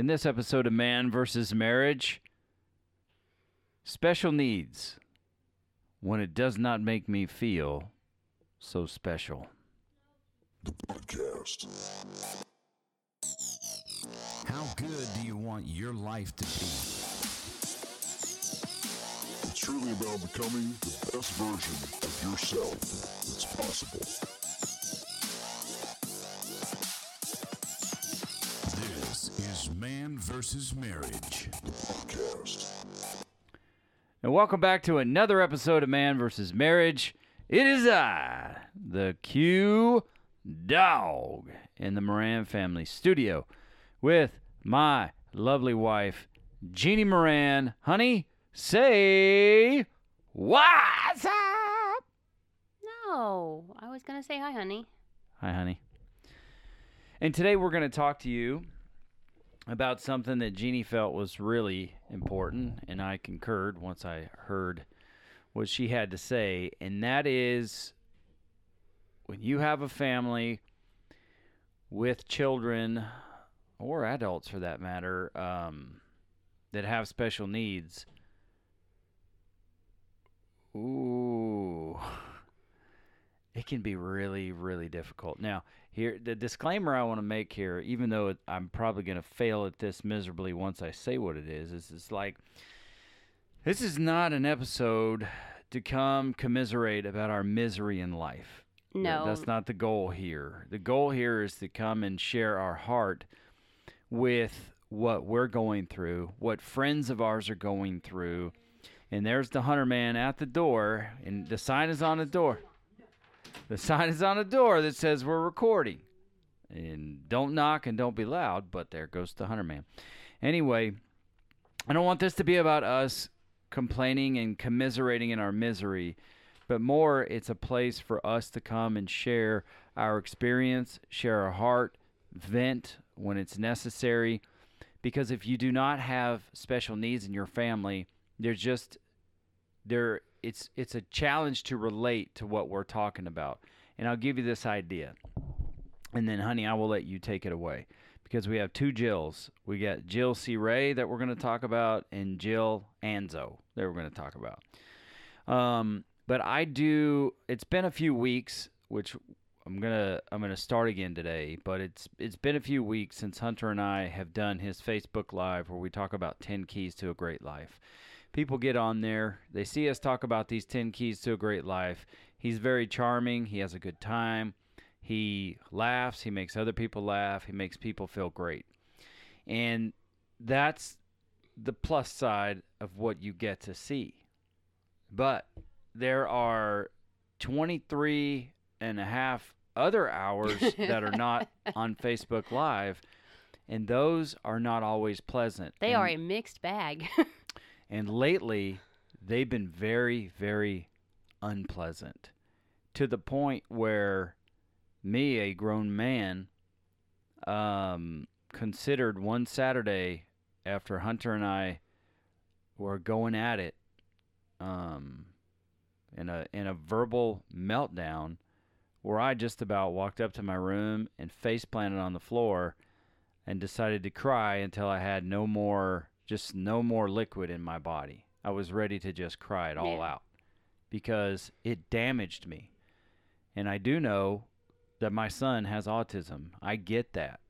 In this episode of Man versus Marriage, special needs when it does not make me feel so special. The Podcast. How good do you want your life to be? It's truly about becoming the best version of yourself that's possible. Man versus Marriage. Podcast. And welcome back to another episode of Man versus Marriage. It is I, the Q Dog, in the Moran family studio with my lovely wife, Jeannie Moran. Honey, say what's up? No, I was gonna say hi, honey. Hi, honey. And today we're going to talk to you about something that Jeannie felt was really important, and I concurred once I heard what she had to say, and that is when you have a family with children or adults for that matter um, that have special needs. Ooh, it can be really, really difficult. Now, here the disclaimer I want to make here, even though it, I'm probably going to fail at this miserably once I say what it is, is it's like this is not an episode to come commiserate about our misery in life. No, that's not the goal here. The goal here is to come and share our heart with what we're going through, what friends of ours are going through. And there's the hunter man at the door, and the sign is on the door. The sign is on a door that says we're recording. And don't knock and don't be loud, but there goes the hunter man. Anyway, I don't want this to be about us complaining and commiserating in our misery, but more it's a place for us to come and share our experience, share our heart, vent when it's necessary. Because if you do not have special needs in your family, there's just there it's it's a challenge to relate to what we're talking about. And I'll give you this idea. And then honey, I will let you take it away because we have two Jills. We got Jill C. Ray that we're going to talk about, and Jill Anzo that we're going to talk about. Um, but I do. It's been a few weeks, which I'm gonna I'm gonna start again today. But it's it's been a few weeks since Hunter and I have done his Facebook Live where we talk about ten keys to a great life. People get on there, they see us talk about these ten keys to a great life. He's very charming. He has a good time. He laughs. He makes other people laugh. He makes people feel great. And that's the plus side of what you get to see. But there are 23 and a half other hours that are not on Facebook Live, and those are not always pleasant. they and, are a mixed bag. and lately, they've been very, very unpleasant to the point where me, a grown man, um, considered one Saturday after Hunter and I were going at it, um, in a in a verbal meltdown, where I just about walked up to my room and face planted on the floor, and decided to cry until I had no more, just no more liquid in my body. I was ready to just cry it all Yeah. out because it damaged me. And I do know that my son has autism. I get that.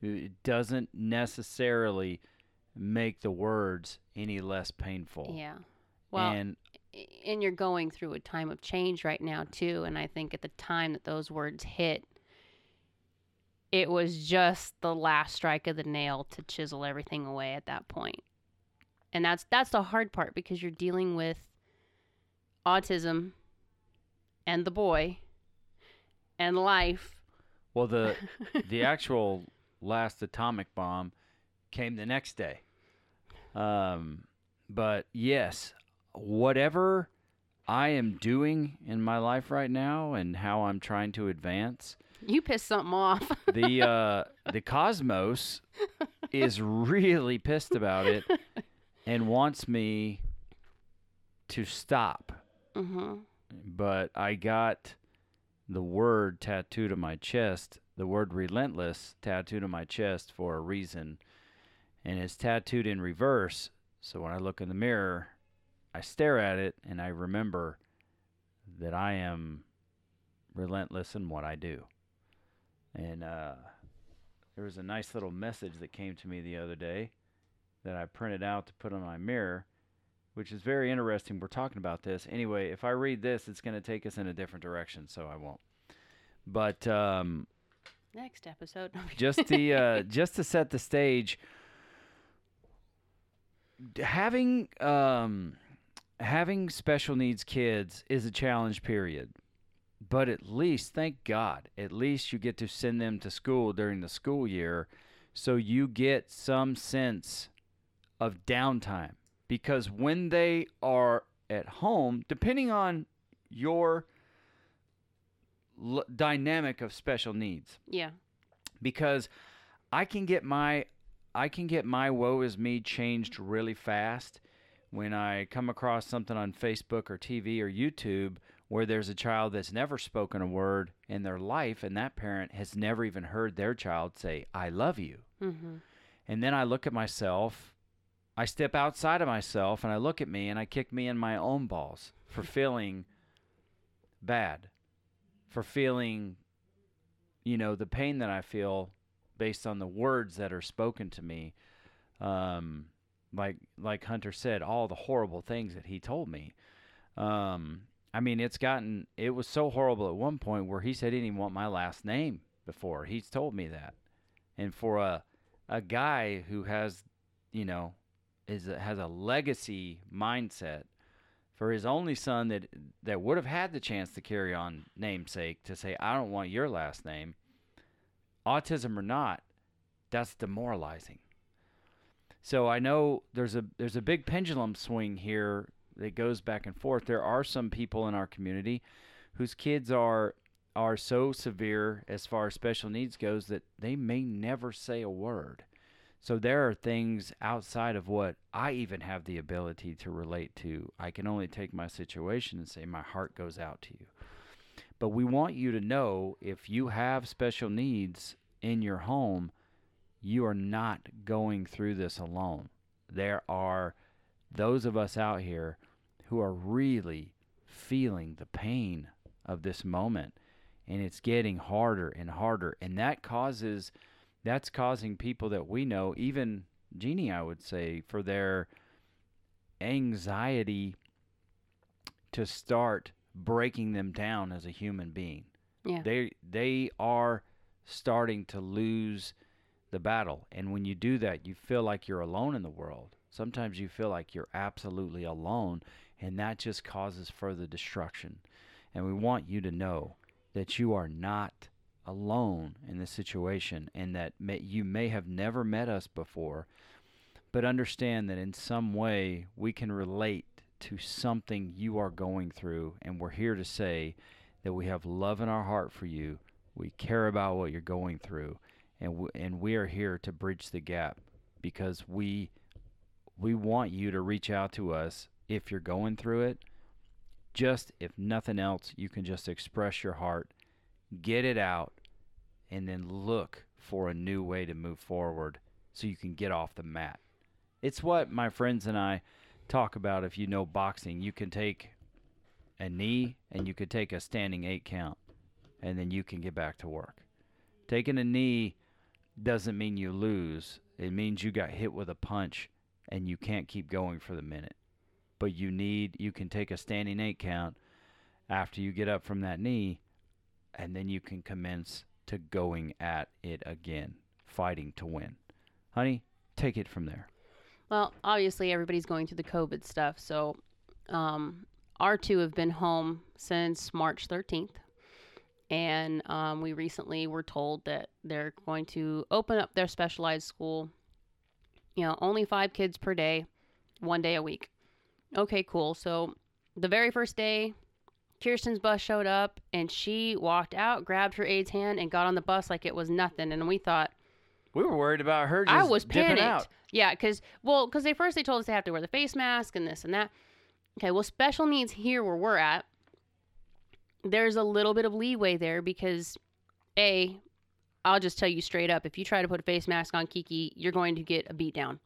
It doesn't necessarily make the words any less painful. yeah. Well, and and you're going through a time of change right now too, and I think at the time that those words hit, it was just the last strike of the nail to chisel everything away at that point. And that's that's the hard part because you're dealing with autism and the boy and life. well the the actual last atomic bomb came the next day. Um, but yes, whatever I am doing in my life right now and how I'm trying to advance, You pissed something off. the uh, the cosmos is really pissed about it and wants me to stop. mm-hmm. But I got the word tattooed on my chest, the word relentless tattooed on my chest for a reason. and it's tattooed in reverse. So when I look in the mirror, I stare at it and I remember that I am relentless in what I do. And uh, there was a nice little message that came to me the other day that I printed out to put on my mirror, which is very interesting. We're talking about this. Anyway, if I read this, it's going to take us in a different direction, so I won't. But um, Next episode. just the uh, just to set the stage having um, having special needs kids is a challenge period but at least thank god at least you get to send them to school during the school year so you get some sense of downtime because when they are at home depending on your l- dynamic of special needs yeah. because I can get my I can get my woe is me changed really fast when I come across something on Facebook or TV or YouTube where there's a child that's never spoken a word in their life and that parent has never even heard their child say I love you. Mm-hmm. And then I look at myself, I step outside of myself and I look at me and I kick me in my own balls for feeling bad, for feeling, you know, the pain that I feel based on the words that are spoken to me. Um, like like Hunter said, all the horrible things that he told me. Um, I mean, it's gotten it was so horrible at one point where he said he didn't even want my last name before. He's told me that, and for a a guy who has, you know, is a, has a legacy mindset for his only son that that would have had the chance to carry on namesake to say I don't want your last name, autism or not, that's demoralizing. So I know there's a there's a big pendulum swing here that goes back and forth. There are some people in our community whose kids are are so severe as far as special needs goes that they may never say a word. So there are things outside of what I even have the ability to relate to. I can only take my situation and say my heart goes out to you. But we want you to know if you have special needs in your home, you are not going through this alone. There are those of us out here who are really feeling the pain of this moment and it's getting harder and harder and that causes that's causing people that we know even Jeannie I would say for their anxiety to start breaking them down as a human being Yeah. they they are starting to lose the battle and when you do that you feel like you're alone in the world sometimes you feel like you're absolutely alone and that just causes further destruction. And we want you to know that you are not alone in this situation and that may, you may have never met us before but understand that in some way we can relate to something you are going through and we're here to say that we have love in our heart for you. We care about what you're going through and w- and we are here to bridge the gap because we we want you to reach out to us if you're going through it just if nothing else you can just express your heart get it out and then look for a new way to move forward so you can get off the mat it's what my friends and I talk about if you know boxing you can take a knee and you could take a standing eight count and then you can get back to work taking a knee doesn't mean you lose. It means you got hit with a punch and you can't keep going for the minute. But you need you can take a standing eight count after you get up from that knee and then you can commence to going at it again, fighting to win. Honey, take it from there. Well, obviously everybody's going through the COVID stuff, so um, our two have been home since March 13th, and um, we recently were told that they're going to open up their specialized school. You know, only five kids per day, one day a week. Okay, cool. So the very first day, Kirsten's bus showed up, and she walked out, grabbed her aide's hand, and got on the bus like it was nothing. And we thought, We were worried about her just I was panicked. out. Yeah, because well, because they first they told us they have to wear the face mask and this and that. Okay, well, special needs here where we're at, there's a little bit of leeway there because, a, I'll just tell you straight up if you try to put a face mask on Kiki, you're going to get a beat down.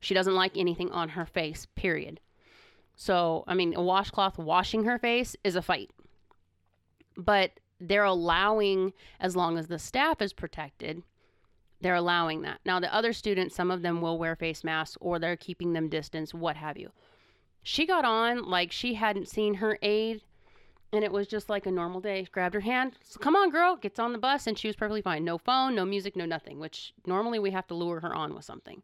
She doesn't like anything on her face, period. So, I mean, a washcloth washing her face is a fight. But they're allowing, as long as the staff is protected, they're allowing that. Now, the other students, some of them will wear face masks or they're keeping them distance, what have you. She got on like she hadn't seen her aide and it was just like a normal day. Grabbed her hand, so, come on, girl, gets on the bus, and she was perfectly fine. No phone, no music, no nothing, which normally we have to lure her on with something.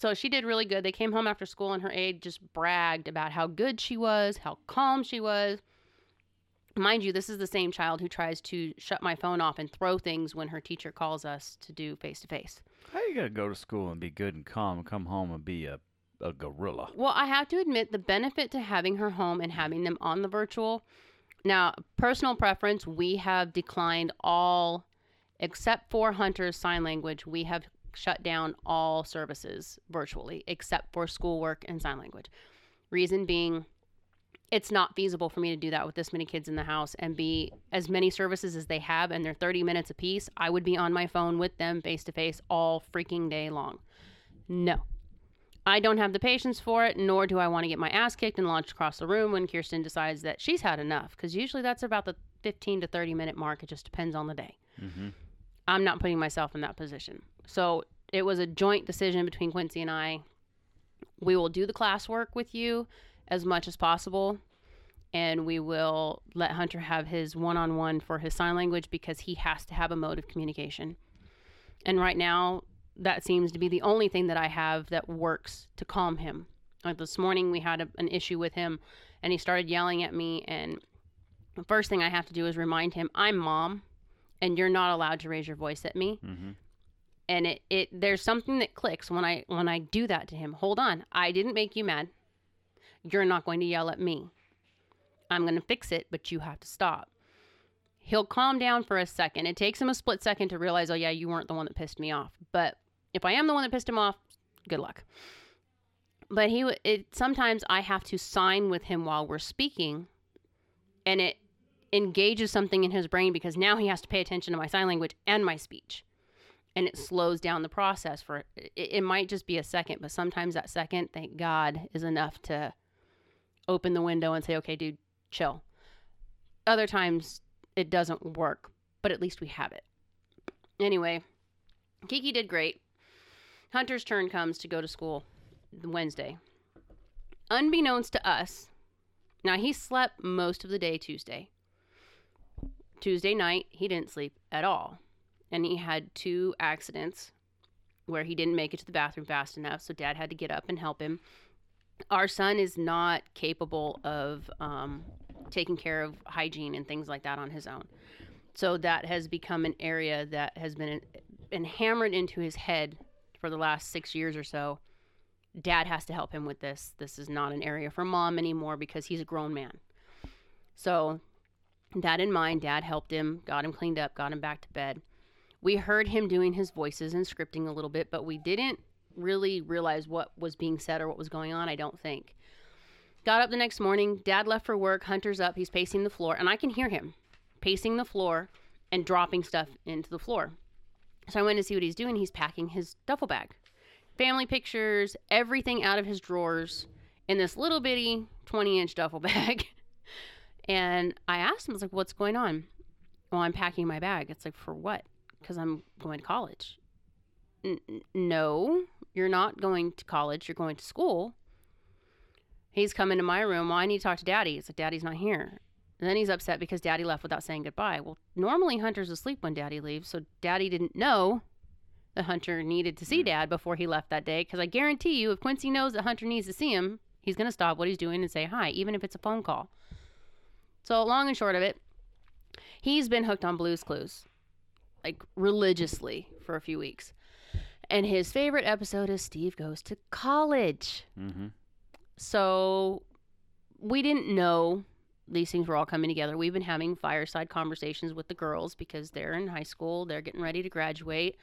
So she did really good. They came home after school, and her aide just bragged about how good she was, how calm she was. Mind you, this is the same child who tries to shut my phone off and throw things when her teacher calls us to do face to face. How you gonna go to school and be good and calm and come home and be a, a gorilla? Well, I have to admit the benefit to having her home and having them on the virtual. Now, personal preference, we have declined all, except for Hunter's sign language, we have shut down all services virtually, except for schoolwork and sign language. Reason being, it's not feasible for me to do that with this many kids in the house and be as many services as they have, and they're 30 minutes apiece. I would be on my phone with them face to face all freaking day long. No. I don't have the patience for it, nor do I want to get my ass kicked and launched across the room when Kirsten decides that she's had enough, because usually that's about the 15 to 30 minute mark. It just depends on the day. Mm-hmm. I'm not putting myself in that position. So it was a joint decision between Quincy and I. We will do the classwork with you as much as possible, and we will let Hunter have his one on one for his sign language because he has to have a mode of communication. And right now, that seems to be the only thing that I have that works to calm him. Like this morning, we had a, an issue with him, and he started yelling at me. And the first thing I have to do is remind him, I'm mom, and you're not allowed to raise your voice at me. Mm-hmm. And it, it there's something that clicks when I when I do that to him. Hold on, I didn't make you mad. You're not going to yell at me. I'm going to fix it, but you have to stop. He'll calm down for a second. It takes him a split second to realize, oh yeah, you weren't the one that pissed me off. But if I am the one that pissed him off, good luck. But he, it sometimes I have to sign with him while we're speaking, and it engages something in his brain because now he has to pay attention to my sign language and my speech, and it slows down the process. For it, it might just be a second, but sometimes that second, thank God, is enough to open the window and say, "Okay, dude, chill." Other times it doesn't work, but at least we have it. Anyway, Kiki did great. Hunter's turn comes to go to school Wednesday. Unbeknownst to us, now he slept most of the day Tuesday. Tuesday night, he didn't sleep at all. And he had two accidents where he didn't make it to the bathroom fast enough, so dad had to get up and help him. Our son is not capable of um, taking care of hygiene and things like that on his own. So that has become an area that has been, been hammered into his head for the last six years or so. Dad has to help him with this. This is not an area for mom anymore because he's a grown man. So, that in mind, dad helped him, got him cleaned up, got him back to bed. We heard him doing his voices and scripting a little bit, but we didn't really realize what was being said or what was going on, I don't think. Got up the next morning. Dad left for work. Hunter's up. He's pacing the floor, and I can hear him pacing the floor and dropping stuff into the floor. So I went to see what he's doing. He's packing his duffel bag. Family pictures, everything out of his drawers in this little bitty 20 inch duffel bag. and I asked him, I was like, what's going on? Well, I'm packing my bag. It's like, for what? Because I'm going to college. N- no, you're not going to college. You're going to school. He's coming to my room. Well, I need to talk to daddy. It's like, daddy's not here. And then he's upset because daddy left without saying goodbye. Well, normally Hunter's asleep when daddy leaves, so daddy didn't know that Hunter needed to see mm. dad before he left that day. Because I guarantee you, if Quincy knows that Hunter needs to see him, he's going to stop what he's doing and say hi, even if it's a phone call. So, long and short of it, he's been hooked on Blues Clues, like religiously for a few weeks. And his favorite episode is Steve Goes to College. Mm-hmm. So we didn't know these things were all coming together. We've been having fireside conversations with the girls because they're in high school, they're getting ready to graduate.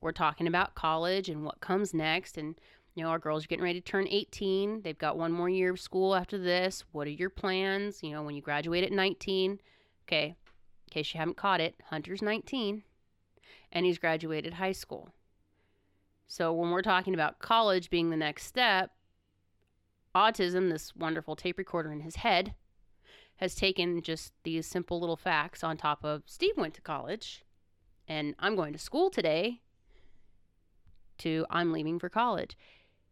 We're talking about college and what comes next and you know, our girls are getting ready to turn 18. They've got one more year of school after this. What are your plans? You know, when you graduate at 19. Okay, in case you haven't caught it, Hunter's 19. And he's graduated high school. So when we're talking about college being the next step, autism, this wonderful tape recorder in his head, has taken just these simple little facts on top of Steve went to college and I'm going to school today to I'm leaving for college.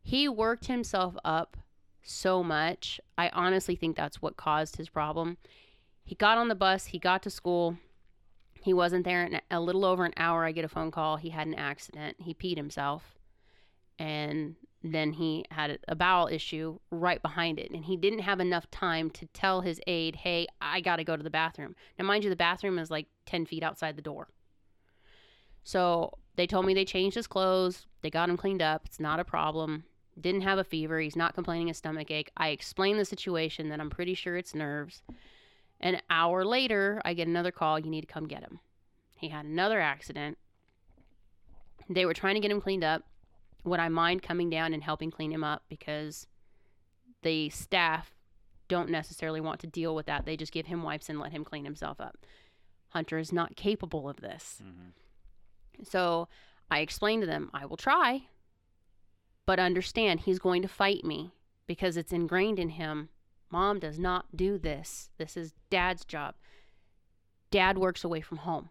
He worked himself up so much. I honestly think that's what caused his problem. He got on the bus, he got to school. He wasn't there in a little over an hour. I get a phone call. He had an accident. He peed himself. And then he had a bowel issue right behind it. And he didn't have enough time to tell his aide, hey, I got to go to the bathroom. Now, mind you, the bathroom is like 10 feet outside the door. So they told me they changed his clothes. They got him cleaned up. It's not a problem. Didn't have a fever. He's not complaining of stomach ache. I explained the situation that I'm pretty sure it's nerves. An hour later, I get another call. You need to come get him. He had another accident. They were trying to get him cleaned up. Would I mind coming down and helping clean him up? Because the staff don't necessarily want to deal with that. They just give him wipes and let him clean himself up. Hunter is not capable of this. Mm-hmm. So I explained to them, I will try, but understand he's going to fight me because it's ingrained in him. Mom does not do this. This is dad's job. Dad works away from home.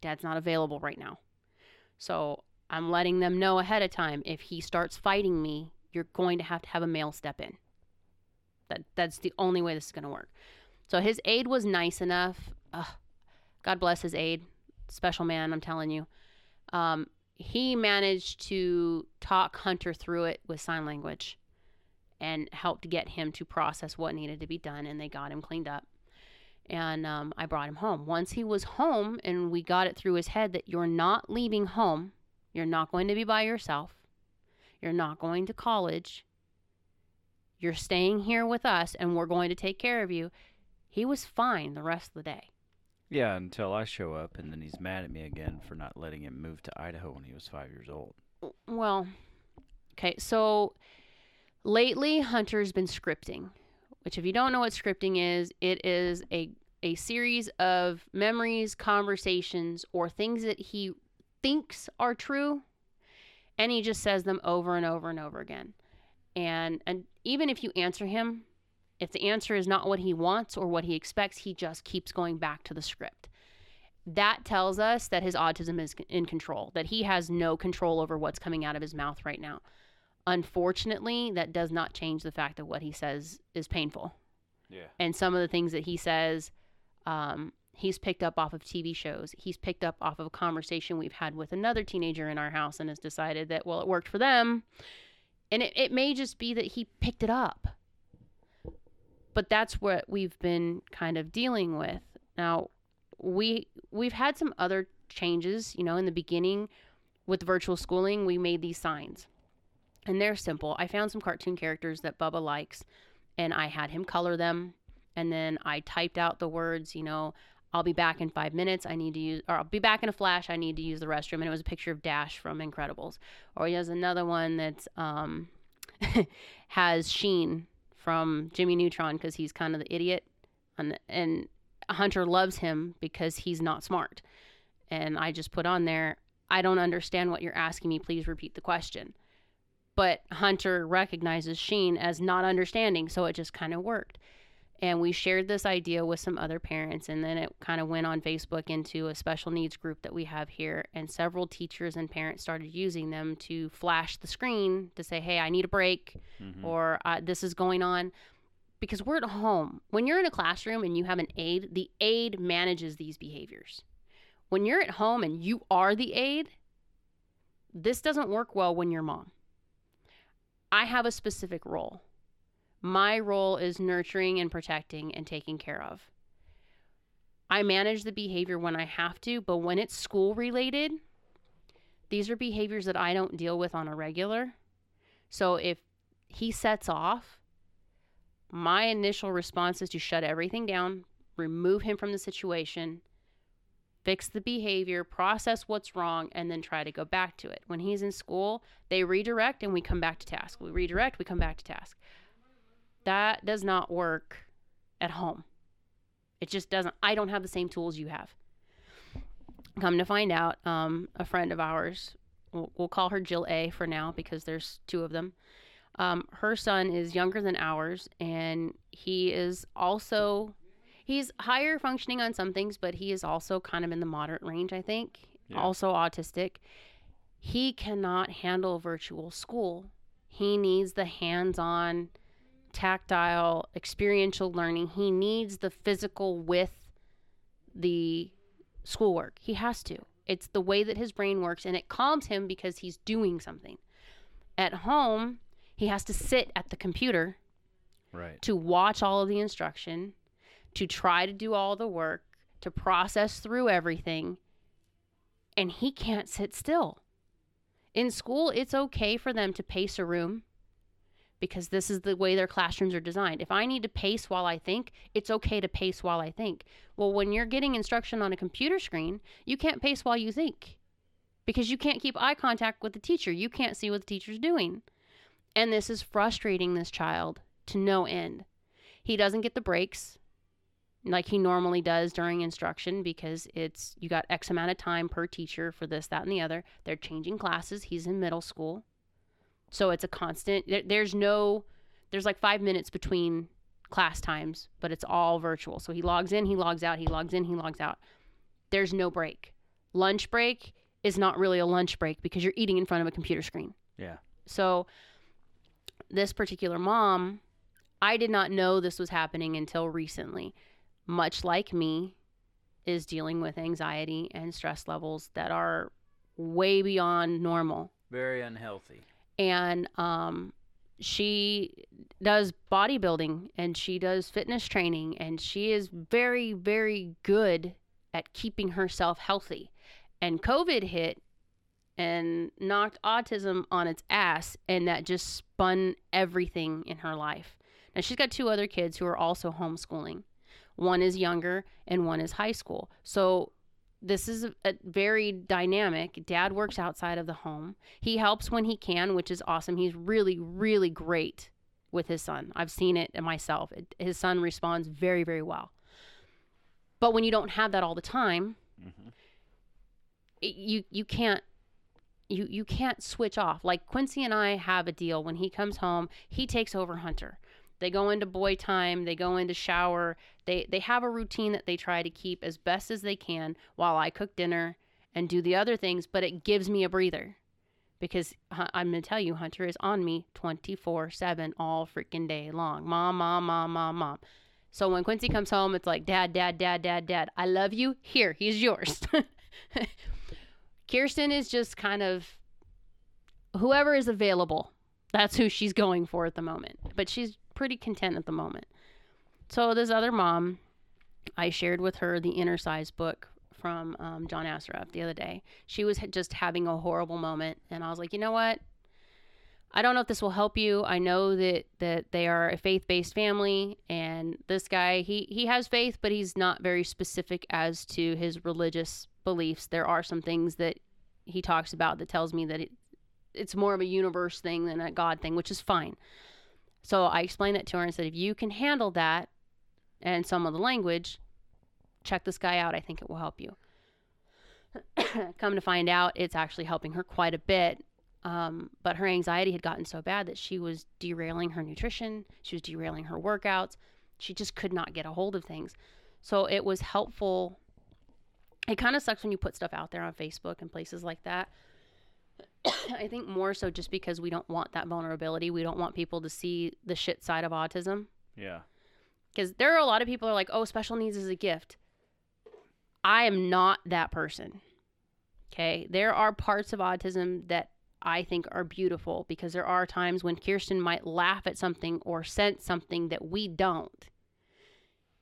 Dad's not available right now. So I'm letting them know ahead of time if he starts fighting me, you're going to have to have a male step in. That that's the only way this is going to work. So his aide was nice enough. Ugh, God bless his aide, special man. I'm telling you. Um, he managed to talk Hunter through it with sign language, and helped get him to process what needed to be done. And they got him cleaned up. And um, I brought him home. Once he was home, and we got it through his head that you're not leaving home. You're not going to be by yourself. You're not going to college. You're staying here with us and we're going to take care of you. He was fine the rest of the day. Yeah, until I show up and then he's mad at me again for not letting him move to Idaho when he was five years old. Well, okay, so lately Hunter's been scripting, which if you don't know what scripting is, it is a a series of memories, conversations, or things that he thinks are true, and he just says them over and over and over again. And and even if you answer him, if the answer is not what he wants or what he expects, he just keeps going back to the script. That tells us that his autism is in control, that he has no control over what's coming out of his mouth right now. Unfortunately, that does not change the fact that what he says is painful. Yeah. And some of the things that he says, um, he's picked up off of TV shows. He's picked up off of a conversation we've had with another teenager in our house and has decided that, well, it worked for them. And it, it may just be that he picked it up. But that's what we've been kind of dealing with. Now, we we've had some other changes, you know, in the beginning with virtual schooling, we made these signs. And they're simple. I found some cartoon characters that Bubba likes and I had him color them and then I typed out the words, you know, I'll be back in five minutes. I need to use, or I'll be back in a flash. I need to use the restroom. And it was a picture of Dash from Incredibles. Or he has another one that's um, has Sheen from Jimmy Neutron because he's kind of the idiot, and and Hunter loves him because he's not smart. And I just put on there, I don't understand what you're asking me. Please repeat the question. But Hunter recognizes Sheen as not understanding, so it just kind of worked. And we shared this idea with some other parents and then it kind of went on facebook into a special needs group that we have here and several teachers and parents started using them to flash the screen to say hey i need a break Mhm. or uh, this is going on. Because we're at home. When you're in a classroom and you have an aide the aide manages these behaviors. When you're at home and you are the aide this doesn't work well when you're mom i have a specific role my role is nurturing and protecting and taking care of. I manage the behavior when I have to, but when it's school related, these are behaviors that I don't deal with on a regular. So if he sets off, my initial response is to shut everything down, remove him from the situation, fix the behavior, process what's wrong, and then try to go back to it. When he's in school, they redirect and we come back to task. We redirect, we come back to task. That does not work at home. It just doesn't. I don't have the same tools you have. come to find out, um, a friend of ours, we'll, we'll call her Jill A for now because there's two of them. Um, her son is younger than ours, and he is also he's higher functioning on some things, but he is also kind of in the moderate range, I think. Yeah. Also autistic. He cannot handle virtual school. He needs the hands-on, tactile, experiential learning. He needs the physical with the schoolwork. He has to. It's the way that his brain works, and it calms him because he's doing something. At home, he has to sit at the computer Right. to watch all of the instruction, to try to do all the work, to process through everything, and he can't sit still. In school, it's okay for them to pace a room because this is the way their classrooms are designed. If I need to pace while I think, it's okay to pace while I think. Well, when you're getting instruction on a computer screen, you can't pace while you think because you can't keep eye contact with the teacher. You can't see what the teacher's doing. And this is frustrating this child to no end. He doesn't get the breaks like he normally does during instruction because it's you got X amount of time per teacher for this, that, and the other. They're changing classes. He's in middle school. So it's a constant. There, there's no, there's like five minutes between class times, but it's all virtual. So he logs in, he logs out, he logs in, he logs out. There's no break. Lunch break is not really a lunch break because you're eating in front of a computer screen. Yeah. So this particular mom, I did not know this was happening until recently. Much like me, is dealing with anxiety and stress levels that are way beyond normal. Very unhealthy. And um, she does bodybuilding and she does fitness training and she is very, very good at keeping herself healthy. And COVID hit and knocked autism on its ass, and that just spun everything in her life. Now, she's got two other kids who are also homeschooling. One is younger, and one is high school. So, this is a, very dynamic. Dad works outside of the home. He helps when he can, which is awesome. He's really, really great with his son. I've seen it myself. It, his son responds very, very well. But when you don't have that all the time, mm-hmm. it, you you can't you you can't switch off. Like Quincy and I have a deal. When he comes home, he takes over Hunter. They go into boy time. They go into shower. They they have a routine that they try to keep as best as they can while I cook dinner and do the other things. But it gives me a breather because I'm gonna tell you, Hunter is on me 24 seven all freaking day long. Mom, mom, mom, mom, mom. So when Quincy comes home, it's like, Dad, Dad, Dad, Dad, Dad. I love you. Here, he's yours. Kirsten is just kind of whoever is available. That's who she's going for at the moment. But she's pretty content at the moment. So this other mom, I shared with her the Innercise book from um, John Assaraf the other day. She was just having a horrible moment, and I was like, you know what? I don't know if this will help you. I know that that they are a faith-based family, and this guy he he has faith, but he's not very specific as to his religious beliefs. There are some things that he talks about that tells me that it, it's more of a universe thing than a God thing, which is fine. So I explained that to her and said, if you can handle that and some of the language, check this guy out. I think it will help you. Come to find out, it's actually helping her quite a bit. Um, but her anxiety had gotten so bad that she was derailing her nutrition, she was derailing her workouts. She just could not get a hold of things. So it was helpful. It kind of sucks when you put stuff out there on Facebook and places like that. I think more so just because we don't want that vulnerability. We don't want people to see the shit side of autism. Yeah. Because there are a lot of people who are like, oh, special needs is a gift. I am not that person. Okay. There are parts of autism that I think are beautiful because there are times when Kirsten might laugh at something or sense something that we don't.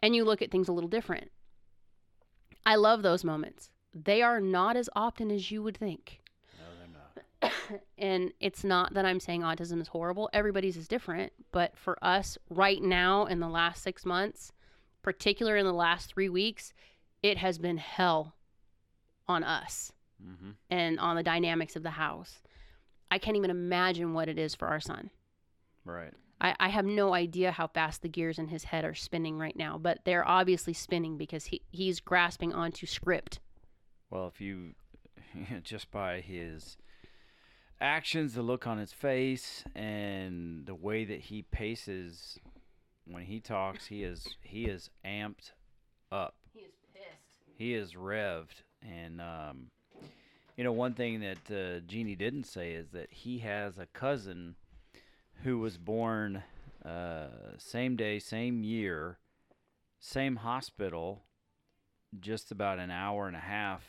And you look at things a little different. I love those moments. They are not as often as you would think. No, they're not. and it's not that I'm saying autism is horrible. Everybody's is different. But for us right now in the last six months, particular in the last three weeks, it has been hell on us Mm-hmm. and on the dynamics of the house. I can't even imagine what it is for our son. Right. I, I have no idea how fast the gears in his head are spinning right now, but they're obviously spinning because he, he's grasping onto script Well, if you just by his actions, the look on his face, and the way that he paces when he talks, he is he is amped up. He is pissed. He is revved, and um, you know one thing that uh, Jeannie didn't say is that he has a cousin who was born uh, same day, same year, same hospital, just about an hour and a half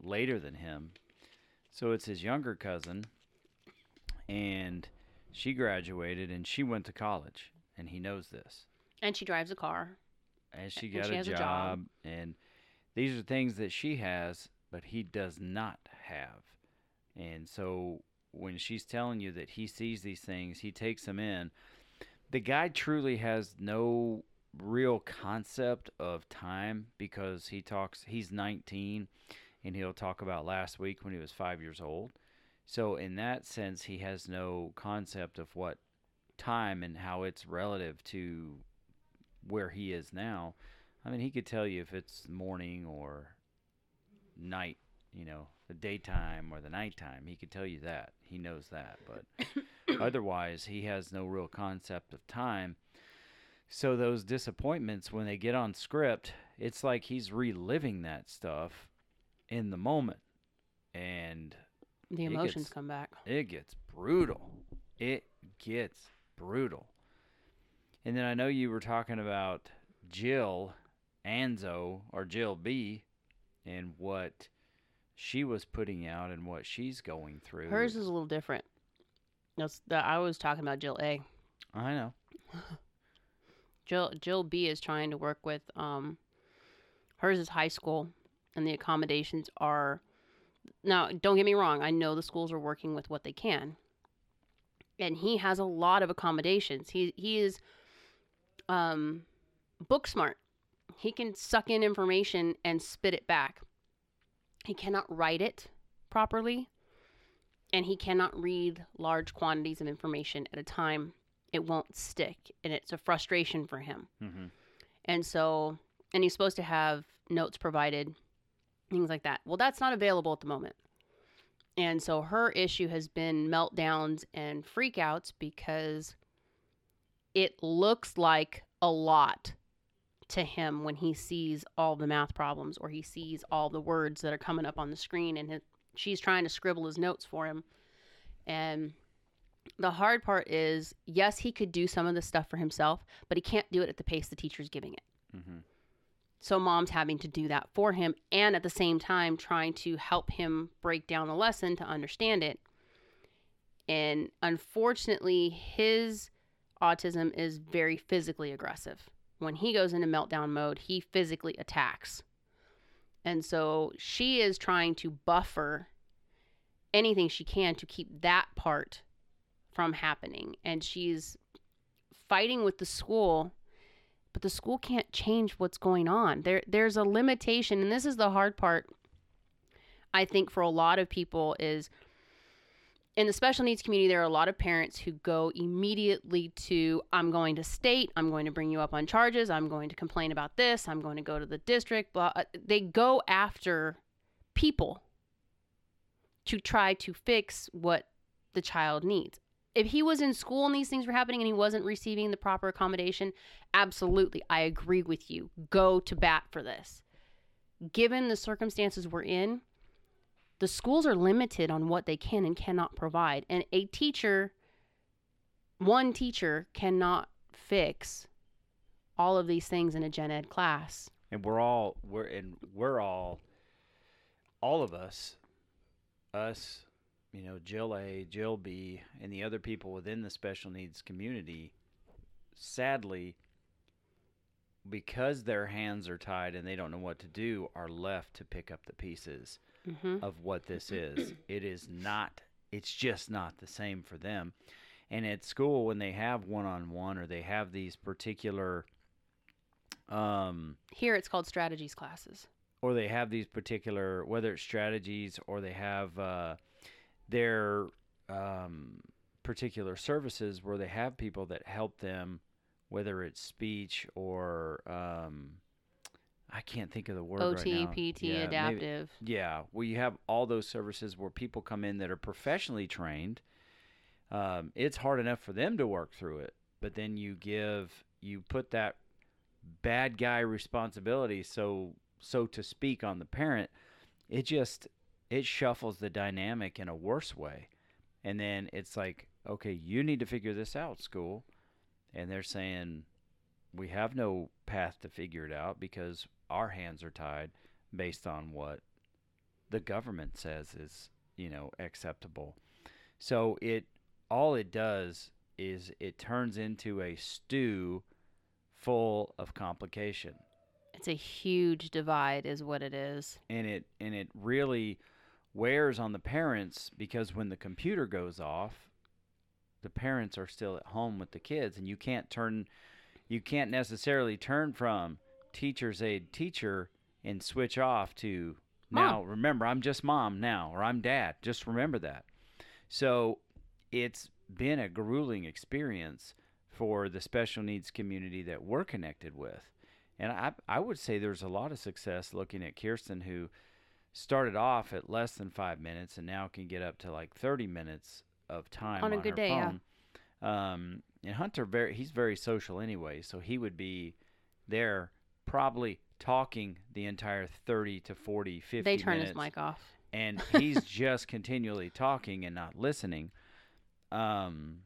later than him. So it's his younger cousin, and she graduated and she went to college, and he knows this. And she drives a car. And she And got she a, has a job, job. and these are things that she has, but he does not have. And so when she's telling you that he sees these things, he takes them in. The guy truly has no real concept of time because he talks he's 19 and he'll talk about last week when he was 5 years old. So in that sense he has no concept of what time and how it's relative to where he is now. I mean, he could tell you if it's morning or night, you know, the daytime or the nighttime. He could tell you that. He knows that. But otherwise, he has no real concept of time. So those disappointments when they get on script, it's like he's reliving that stuff in the moment. And The emotions gets- come back. it gets brutal. It gets brutal. And then I know you were talking about Jill Anzo or Jill B and what she was putting out and what she's going through. Hers is a little different. That's the, I was talking about Jill A. I know. Jill Jill B is trying to work with um hers is high school and the accommodations are now don't get me wrong, I know the schools are working with what they can. And he has a lot of accommodations. He he is um book smart. He can suck in information and spit it back. He cannot write it properly and he cannot read large quantities of information at a time it won't stick and it's a frustration for him hmm and so and he's supposed to have notes provided things like that. Well that's not available at the moment. And so her issue has been meltdowns and freakouts because it looks like a lot to him when he sees all the math problems or he sees all the words that are coming up on the screen and his, she's trying to scribble his notes for him. And the hard part is yes he could do some of the stuff for himself but he can't do it at the pace the teacher's giving it. Hmm so mom's having to do that for him and at the same time trying to help him break down the lesson to understand it. And unfortunately his autism is very physically aggressive. When he goes into meltdown mode he physically attacks. And so she is trying to buffer anything she can to keep that part from happening. And she's fighting with the school but the school can't change what's going on. There there's a limitation and this is the hard part i think for a lot of people is in the special needs community there are a lot of parents who go immediately to i'm going to state i'm going to bring you up on charges i'm going to complain about this i'm going to go to the district blah uh, they go after people to try to fix what the child needs if he was in school and these things were happening and he wasn't receiving the proper accommodation absolutely i agree with you. Go to bat for this. Given the circumstances we're in the schools are limited on what they can and cannot provide. And a teacher one teacher cannot fix all of these things in a gen ed class. And we're all we're and we're all all of us us you know Jill A, Jill B, and the other people within the special needs community sadly because their hands are tied and they don't know what to do are left to pick up the pieces mm-hmm. of what this is. it is not it's just not the same for them. And at school when they have one-on-one or they have these particular um here it's called strategies classes or they have these particular whether it's strategies or they have uh, their um, particular services where they have people that help them whether it's speech or um, I can't think of the word right OT, now. PT, Yeah, maybe- adaptive. yeah, well, you have all those services where people come in that are professionally trained. Um, it's hard enough for them to work through it, but then you give you put that bad guy responsibility, so so to speak, on the parent. It just it shuffles the dynamic in a worse way, and then it's like, okay, you need to figure this out, school, and they're saying we have no path to figure it out because our hands are tied based on what the government says is you know acceptable. So it all it does is it turns into a stew full of complication. It's a huge divide, is what it is. and it and it really wears on the parents because when the computer goes off the parents are still at home with the kids and you can't turn you can't necessarily turn from teacher's aide teacher and switch off to Mom. now remember I'm just mom now or I'm dad just remember that so it's been a grueling experience for the special needs community that we're connected with and I I would say there's a lot of success looking at Kirsten who started off at less than five minutes and now can get up to like 30 minutes of time On a on good day, yeah. Um, and Hunter very he's very social anyway, so he would be there probably talking the entire 30 to 40 50 They turn minutes his mic off. and he's just continually talking and not listening. Um,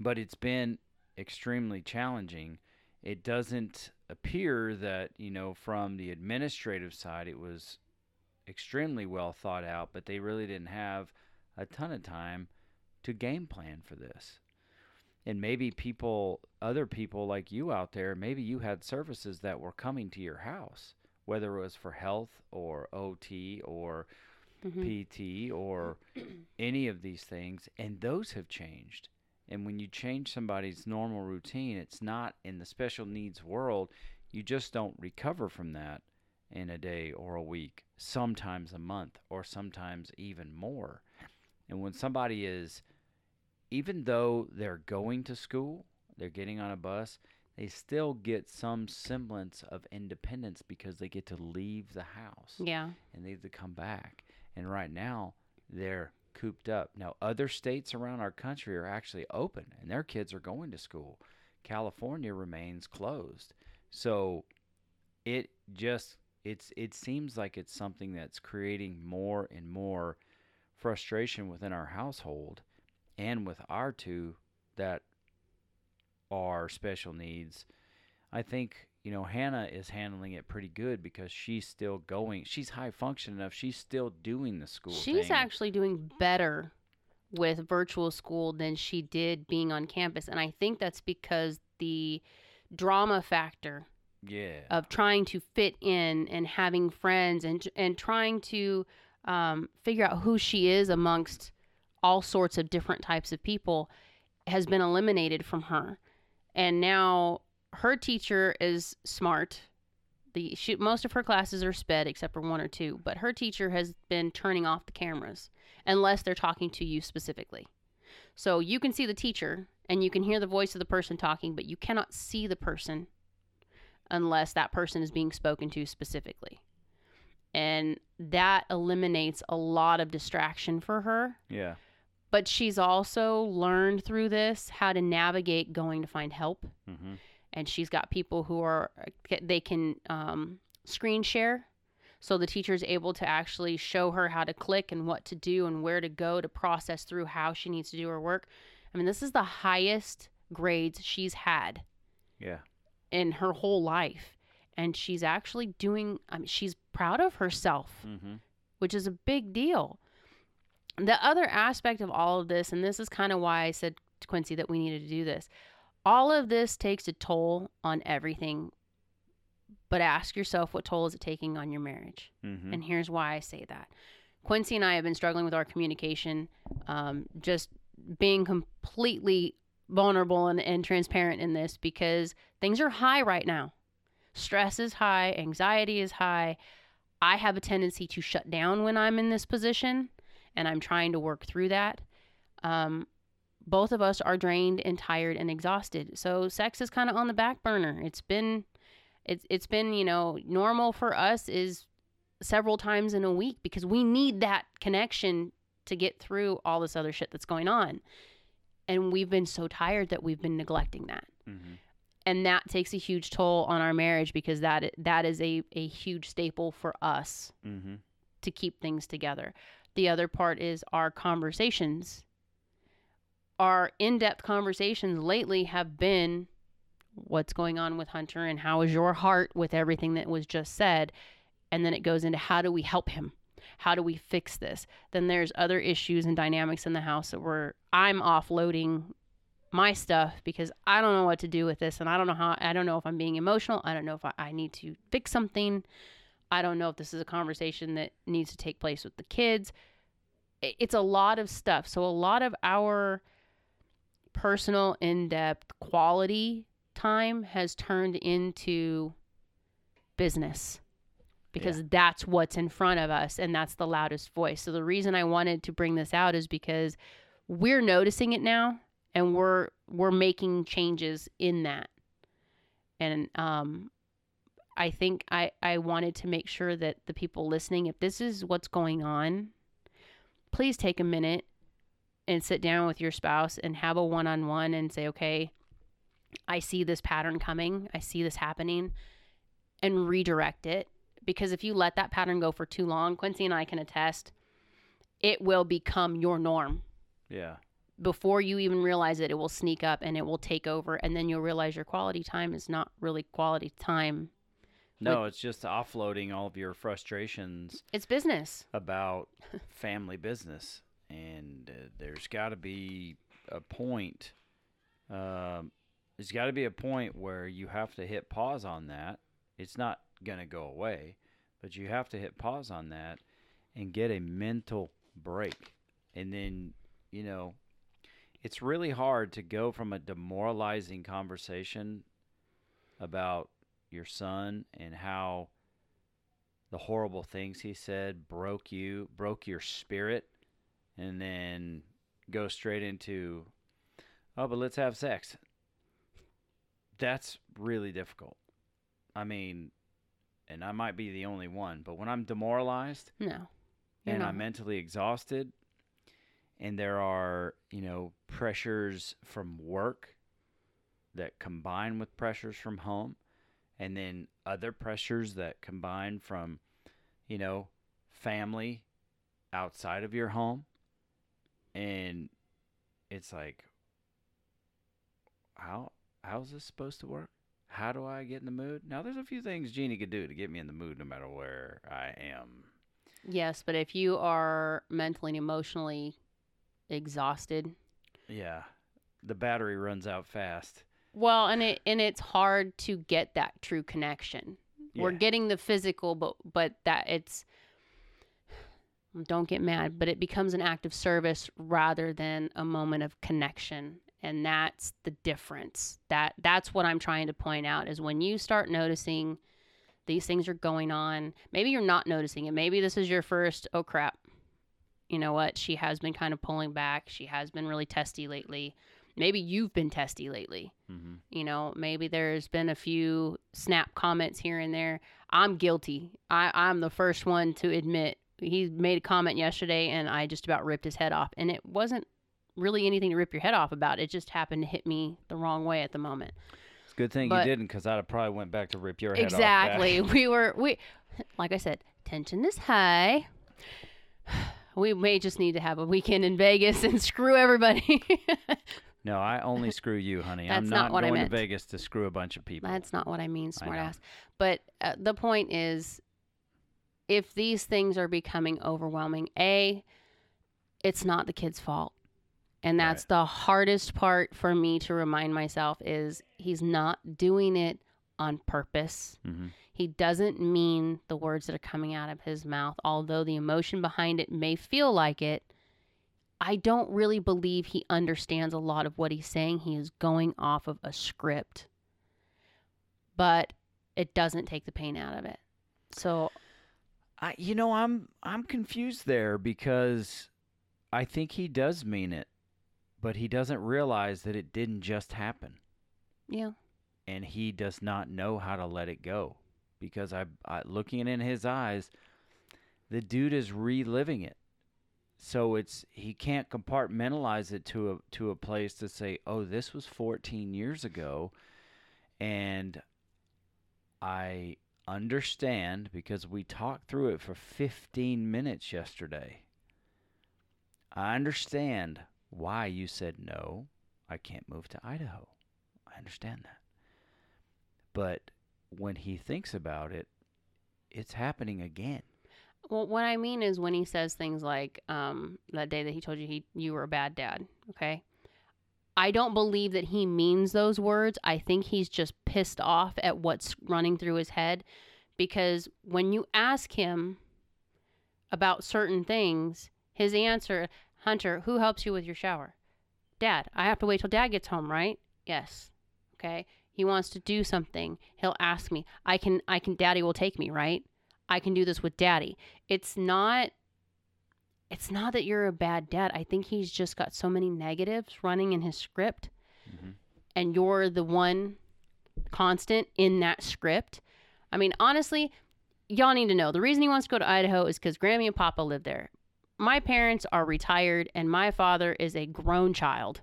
but it's been extremely challenging. It doesn't appear that you know from the administrative side it was extremely well thought out, but they really didn't have a ton of time to game plan for this. And maybe people, other people like you out there, maybe you had services that were coming to your house, whether it was for health or OT or Mhm. PT or any of these things, and those have changed. And when you change somebody's normal routine, it's not in the special needs world, you just don't recover from that in a day or a week, sometimes a month, or sometimes even more. And when somebody is, even though they're going to school, they're getting on a bus, they still get some semblance of independence because they get to leave the house Yeah. and they have to come back. And right now, they're cooped up. Now, other states around our country are actually open and their kids are going to school. California remains closed. So it just it's it seems like it's something that's creating more and more frustration within our household and with our two that are special needs. I think, you know, Hannah is handling it pretty good because she's still going. She's high function enough. She's still doing the school She's thing. actually doing better with virtual school than she did being on campus. And I think that's because the drama factor yeah. of trying to fit in and having friends and and trying to um, figure out who she is amongst all sorts of different types of people has been eliminated from her, and now her teacher is smart. The she, most of her classes are sped except for one or two, but her teacher has been turning off the cameras unless they're talking to you specifically. So you can see the teacher and you can hear the voice of the person talking, but you cannot see the person unless that person is being spoken to specifically. And that eliminates a lot of distraction for her. yeah. But she's also learned through this how to navigate going to find help. Mm-hmm. And she's got people who are, they can um, screen share. So the teacher is able to actually show her how to click and what to do and where to go to process through how she needs to do her work. I mean, this is the highest grades she's had Yeah. In her whole life and she's actually doing I mean, she's proud of herself Mm-hmm. which is a big deal the other aspect of all of this and this is kind of why i said to quincy that we needed to do this all of this takes a toll on everything but ask yourself what toll is it taking on your marriage Mm-hmm. and here's why I say that. Quincy and I have been struggling with our communication, um, just being completely vulnerable and, and transparent in this because things are high right now. Stress is high, anxiety is high. I have a tendency to shut down when I'm in this position, and I'm trying to work through that. Um, both of us are drained and tired and exhausted. So sex is kind of on the back burner. It's been It's it's been, you know, normal for us is several times in a week because we need that connection to get through all this other shit that's going on. And we've been so tired that we've been neglecting that. Mm-hmm. And that takes a huge toll on our marriage because that that is a, a huge staple for us Mm-hmm. to keep things together. The other part is our conversations. Our in depth conversations lately have been what's going on with Hunter and how is your heart with everything that was just said. And then it goes into how do we help him? How do we fix this? Then there's other issues and dynamics in the house that where I'm offloading my stuff because I don't know what to do with this and I don't know how I don't know if I'm being emotional. I don't know if I, I need to fix something. I don't know if this is a conversation that needs to take place with the kids. It's a lot of stuff. So, a lot of our personal, in depth, quality time has turned into business because that's what's in front of us and that's the loudest voice. So, the reason I wanted to bring this out is because we're noticing it now and we're we're making changes in that and um I think I, I wanted to make sure that the people listening, if this is what's going on, please take a minute and sit down with your spouse and have a one on one and say, okay, I see this pattern coming. I see this happening and redirect it. Because if you let that pattern go for too long, Quincy and I can attest, it will become your norm. Yeah. Before you even realize it, it will sneak up and it will take over. And then you'll realize your quality time is not really quality time. No, it's just offloading all of your frustrations It's business. about family business, and uh, there's got to be a point. Um, there's got to be a point where you have to hit pause on that. It's not gonna go away, but you have to hit pause on that and get a mental break, and then you know, it's really hard to go from a demoralizing conversation about your son and how the horrible things he said broke you, broke your spirit, and then go straight into, oh, but let's have sex. That's really difficult. I mean, and I might be the only one, but when I'm demoralized No. And not. I'm mentally exhausted, and there are, you know, pressures from work that combine with pressures from home, and then other pressures that combine from, you know, family outside of your home. And it's like, how how's this supposed to work? How do I get in the mood? Now, there's a few things Jeannie could do to get me in the mood no matter where I am. Yes, but if you are mentally and emotionally exhausted, Yeah. The battery runs out fast. well, and it and it's hard to get that true connection. We're getting the physical, but but that it's don't get mad, but it becomes an act of service rather than a moment of connection. And that's the difference. That that's what I'm trying to point out is when you start noticing these things are going on, maybe you're not noticing it. Maybe this is your first, oh crap. You know what? She has been kind of pulling back. She has been really testy lately. Maybe you've been testy lately. Mm-hmm. You know, maybe there's been a few snap comments here and there. I'm guilty. I, I'm the first one to admit he made a comment yesterday and I just about ripped his head off. And it wasn't really anything to rip your head off about. It just happened to hit me the wrong way at the moment. It's a good thing But- you didn't, because I'd have probably went back to rip your head exactly. off. Exactly. we were we like I said, tension is high. We may just need to have a weekend in Vegas and screw everybody. No, I only screw you, honey. I'm That's not, not what I going meant. to Vegas to screw a bunch of people. That's not what I mean, smartass. But uh, the point is, if these things are becoming overwhelming, a, it's not the kid's fault, and that's the hardest part for me to remind myself is he's not doing it on purpose. Mhm. He doesn't mean the words that are coming out of his mouth, although the emotion behind it may feel like it. I don't really believe he understands a lot of what he's saying. He is going off of a script, but it doesn't take the pain out of it. So, I, you know, I'm I'm confused there because I think he does mean it, but he doesn't realize that it didn't just happen. yeah, and he does not know how to let it go because I, I looking in his eyes, the dude is reliving it. So it's he can't compartmentalize it to a to a place to say, "Oh, this was 14 years ago." And I understand because we talked through it for 15 minutes yesterday. I understand why you said no, I can't move to Idaho. I understand that. But when he thinks about it, it's happening again. Well, what I mean is when he says things like um, that day that he told you he you were a bad dad. Okay, I don't believe that he means those words. I think he's just pissed off at what's running through his head, because when you ask him about certain things, his answer, Hunter, who helps you with your shower? Dad. I have to wait till Dad gets home, right? Yes. Okay. He wants to do something. He'll ask me. I can. I can. Daddy will take me, right? I can do this with daddy. It's not it's not that you're a bad dad. I think he's just got so many negatives running in his script Mhm. and you're the one constant in that script. I mean, honestly, y'all need to know the reason he wants to go to Idaho is because Grammy and Papa live there. My parents are retired and my father is a grown child.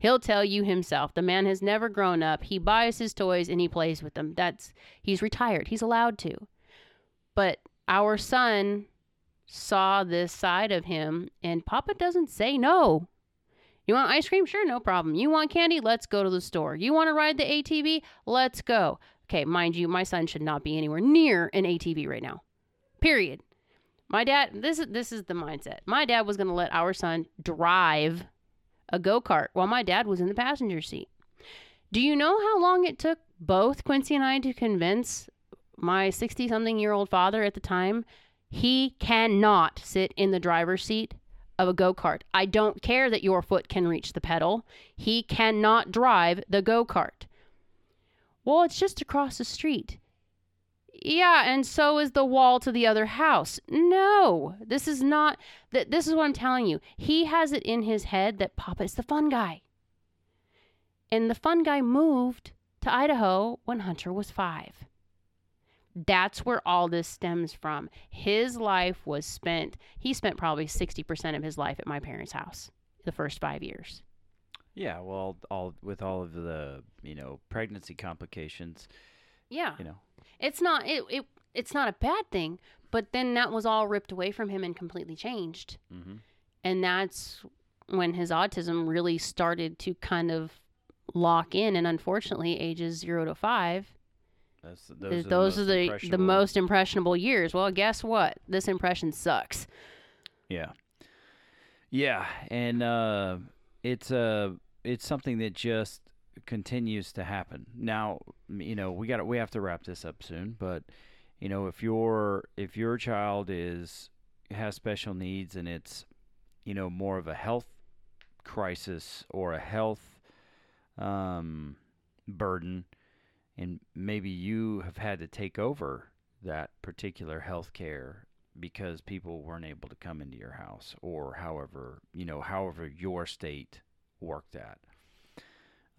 He'll tell you himself. The man has never grown up. He buys his toys and he plays with them. That's he's retired. He's allowed to. But our son saw this side of him, and Papa doesn't say no. You want ice cream? Sure, no problem. You want candy? Let's go to the store. You want to ride the ATV? Let's go. Okay, mind you, my son should not be anywhere near an ATV right now. Period. My dad, this is this is the mindset. My dad was going to let our son drive a go-kart while my dad was in the passenger seat. Do you know how long it took both Quincy and I to convince my 60 something year old father at the time, he cannot sit in the driver's seat of a go kart. I don't care that your foot can reach the pedal. He cannot drive the go kart. Well, it's just across the street. Yeah, and so is the wall to the other house. No, this is not that this is what I'm telling you. He has it in his head that Papa is the fun guy. And the fun guy moved to Idaho when Hunter was 5. That's where all this stems from. His life was spent, he spent probably 60% of his life at my parents' house the first five years. Yeah, well, all with all of the you know pregnancy complications, Yeah. you know. It's not it, it it's not a bad thing, but then that was all ripped away from him and completely changed. hmm And that's when his autism really started to kind of lock in and unfortunately ages 0 to 5 That's those, those, are are the, the, most the most impressionable years. Well, guess what? This impression sucks. Yeah. Yeah, and uh, it's uh, it's something that just continues to happen. Now, you know, we got we have to wrap this up soon, but you know, if your if your child is has special needs and it's you know more of a health crisis or a health um, burden, and maybe you have had to take over that particular health care because people weren't able to come into your house or however you know however your state worked at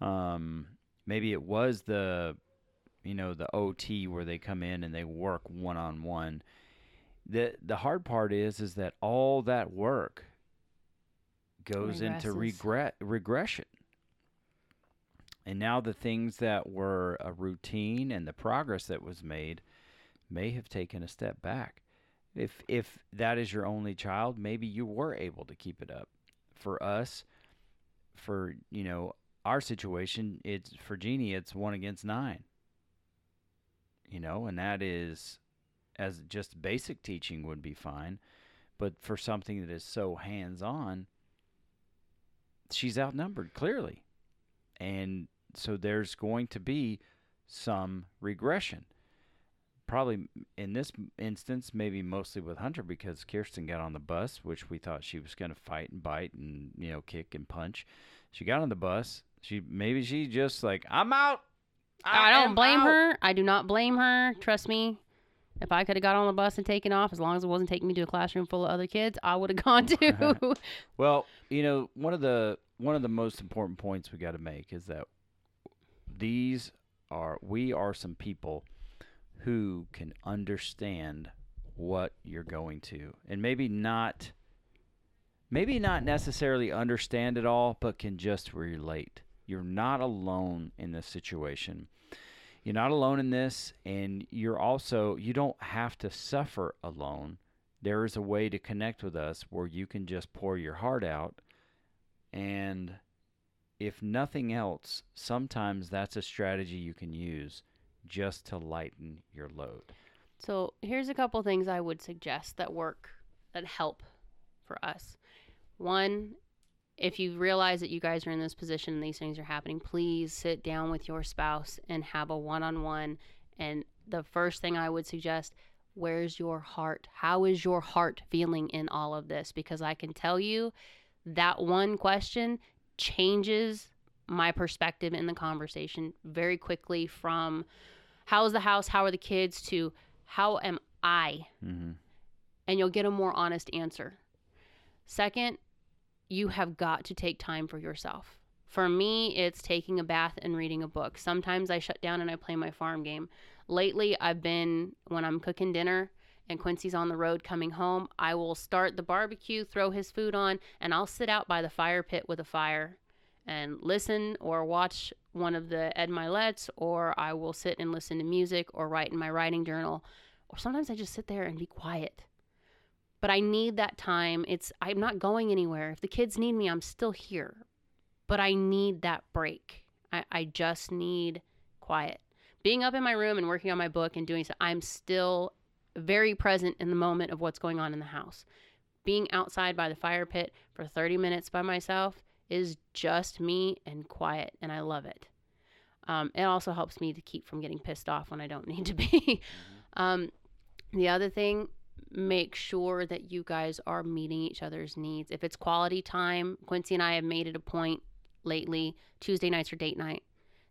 um maybe it was the you know the OT where they come in and they work one on one the the hard part is is that all that work goes into regret regression. And now the things that were a routine and the progress that was made may have taken a step back. If if that is your only child, maybe you were able to keep it up. For us, for you know our situation, it's for Jeannie, it's one against nine. You know, and that is as just basic teaching would be fine, but for something that is so hands on, she's outnumbered clearly, and so there's going to be some regression probably in this instance, maybe mostly with Hunter because Kirsten got on the bus, which we thought she was going to fight and bite and you know kick and punch. She got on the bus. She maybe she just like I'm out. I, don't blame out." her. I do not blame her. Trust me. If I could have got on the bus and taken off, as long as it wasn't taking me to a classroom full of other kids, I would have gone too. Well, you know, one of the one of the most important points we got to make is that these are we are some people who can understand what you're going to and maybe not maybe not necessarily understand it all but can just relate you're not alone in this situation. You're not alone in this and you're also you don't have to suffer alone. There is a way to connect with us where you can just pour your heart out and if nothing else sometimes that's a strategy you can use just to lighten your load. So here's a couple things I would suggest that work, that help for us. One, if you realize that you guys are in this position and these things are happening, please sit down with your spouse and have a one on one. And the first thing I would suggest, where's your heart? How is your heart feeling in all of this? Because I can tell you that one question changes my perspective in the conversation very quickly from how's the house, how are the kids to how am I? mm-hmm. And you'll get a more honest answer. Second, you have got to take time for yourself. For me, it's taking a bath and reading a book. Sometimes I shut down and I play my farm game. Lately, I've been, when I'm cooking dinner and Quincy's on the road coming home, I will start the barbecue, throw his food on, and I'll sit out by the fire pit with a fire and listen or watch one of the Ed Mylett's, or I will sit and listen to music or write in my writing journal. Or sometimes I just sit there and be quiet. But I need that time. It's I'm not going anywhere. If the kids need me, I'm still here. But I need that break. I, I just need quiet. Being up in my room and working on my book and doing so, I'm still very present in the moment of what's going on in the house. Being outside by the fire pit for 30 minutes by myself is just me and quiet, and I love it. Um, it also helps me to keep from getting pissed off when I don't need to be. um, the other thing, make sure that you guys are meeting each other's needs. If it's quality time, Quincy and I have made it a point lately. Tuesday nights are date night.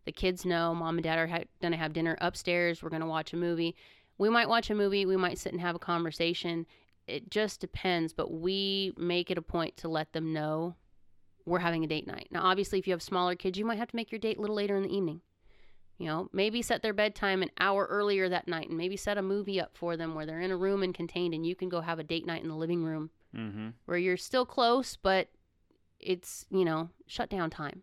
The kids know mom and dad are ha- going to have dinner upstairs. We're going to watch a movie. We might watch a movie. We might sit and have a conversation. It just depends, but we make it a point to let them know we're having a date night. Now, obviously, if you have smaller kids, you might have to make your date a little later in the evening. You know, maybe set their bedtime an hour earlier that night and maybe set a movie up for them where they're in a room and contained and you can go have a date night in the living room Mm-hmm. where you're still close, but it's, you know, shut down time.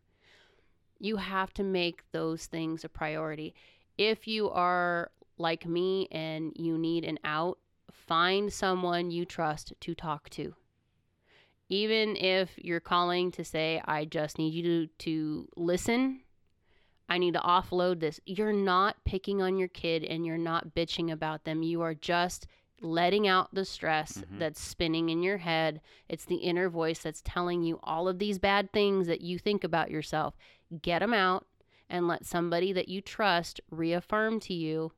You have to make those things a priority. If you are like me and you need an out, find someone you trust to talk to. Even if you're calling to say, I just need you to, to listen, I need to offload this. You're not picking on your kid and you're not bitching about them. You are just letting out the stress Mhm. that's spinning in your head. It's the inner voice that's telling you all of these bad things that you think about yourself. Get them out and let somebody that you trust reaffirm to you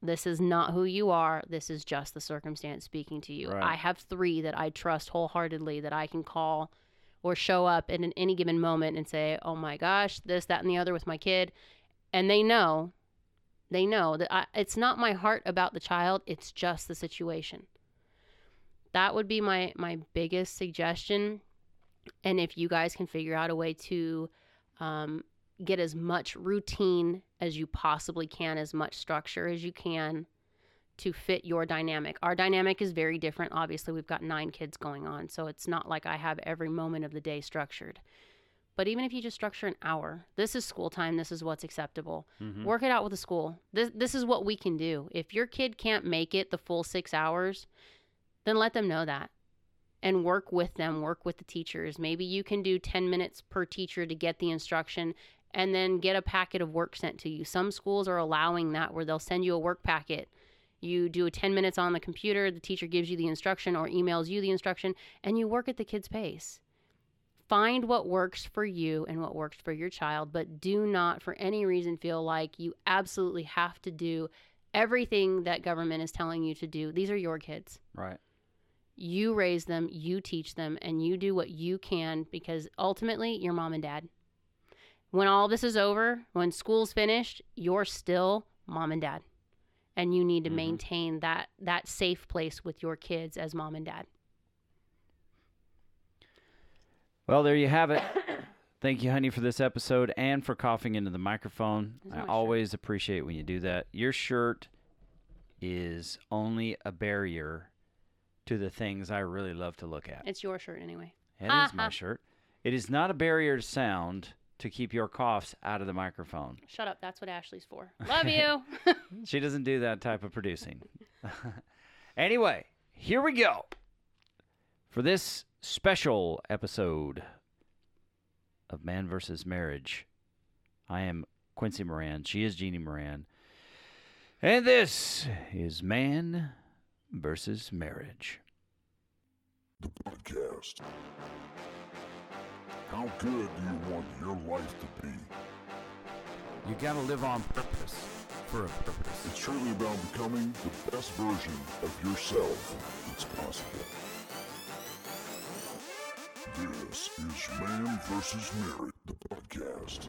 this is not who you are. This is just the circumstance speaking to you. Right. I have three that I trust wholeheartedly that I can call or show up in an, any given moment and say, oh my gosh, this, that, and the other with my kid. And they know, they know that I, it's not my heart about the child, it's just the situation. That would be my, my biggest suggestion. And if you guys can figure out a way to um, get as much routine as you possibly can, as much structure as you can to fit your dynamic. Our dynamic is very different. Obviously, we've got nine kids going on, so it's not like I have every moment of the day structured. But even if you just structure an hour, this is school time, this is what's acceptable. Mm-hmm. Work it out with the school. This this is what we can do. If your kid can't make it the full 6 hours, then let them know that. And work with them, work with the teachers. Maybe you can do 10 minutes per teacher to get the instruction and then get a packet of work sent to you. Some schools are allowing that where they'll send you a work packet. You do 10 minutes on the computer, the teacher gives you the instruction or emails you the instruction, and you work at the kid's pace. Find what works for you and what works for your child, but do not for any reason feel like you absolutely have to do everything that government is telling you to do. These are your kids. Right. You raise them, you teach them, and you do what you can because ultimately you're mom and dad. When all this is over, when school's finished, you're still mom and dad. And you need to Mhm. maintain that that safe place with your kids as mom and dad. Well, there you have it. Thank you, honey, for this episode and for coughing into the microphone. I my shirt. always appreciate when you do that. Your shirt is only a barrier to the things I really love to look at. It's your shirt anyway. It is Ha, my shirt. It is not a barrier to sound to keep your coughs out of the microphone. Shut up. That's what Ashley's for. Love you. She doesn't do that type of producing. anyway, here we go. For this special episode of Man versus Marriage, I am Quincy Moran. She is Jeannie Moran. And this is Man versus Marriage. The podcast. How good do you want your life to be? You gotta live on purpose for a purpose. It's truly about becoming the best version of yourself that's possible. This is Man vs. Marriage, the podcast.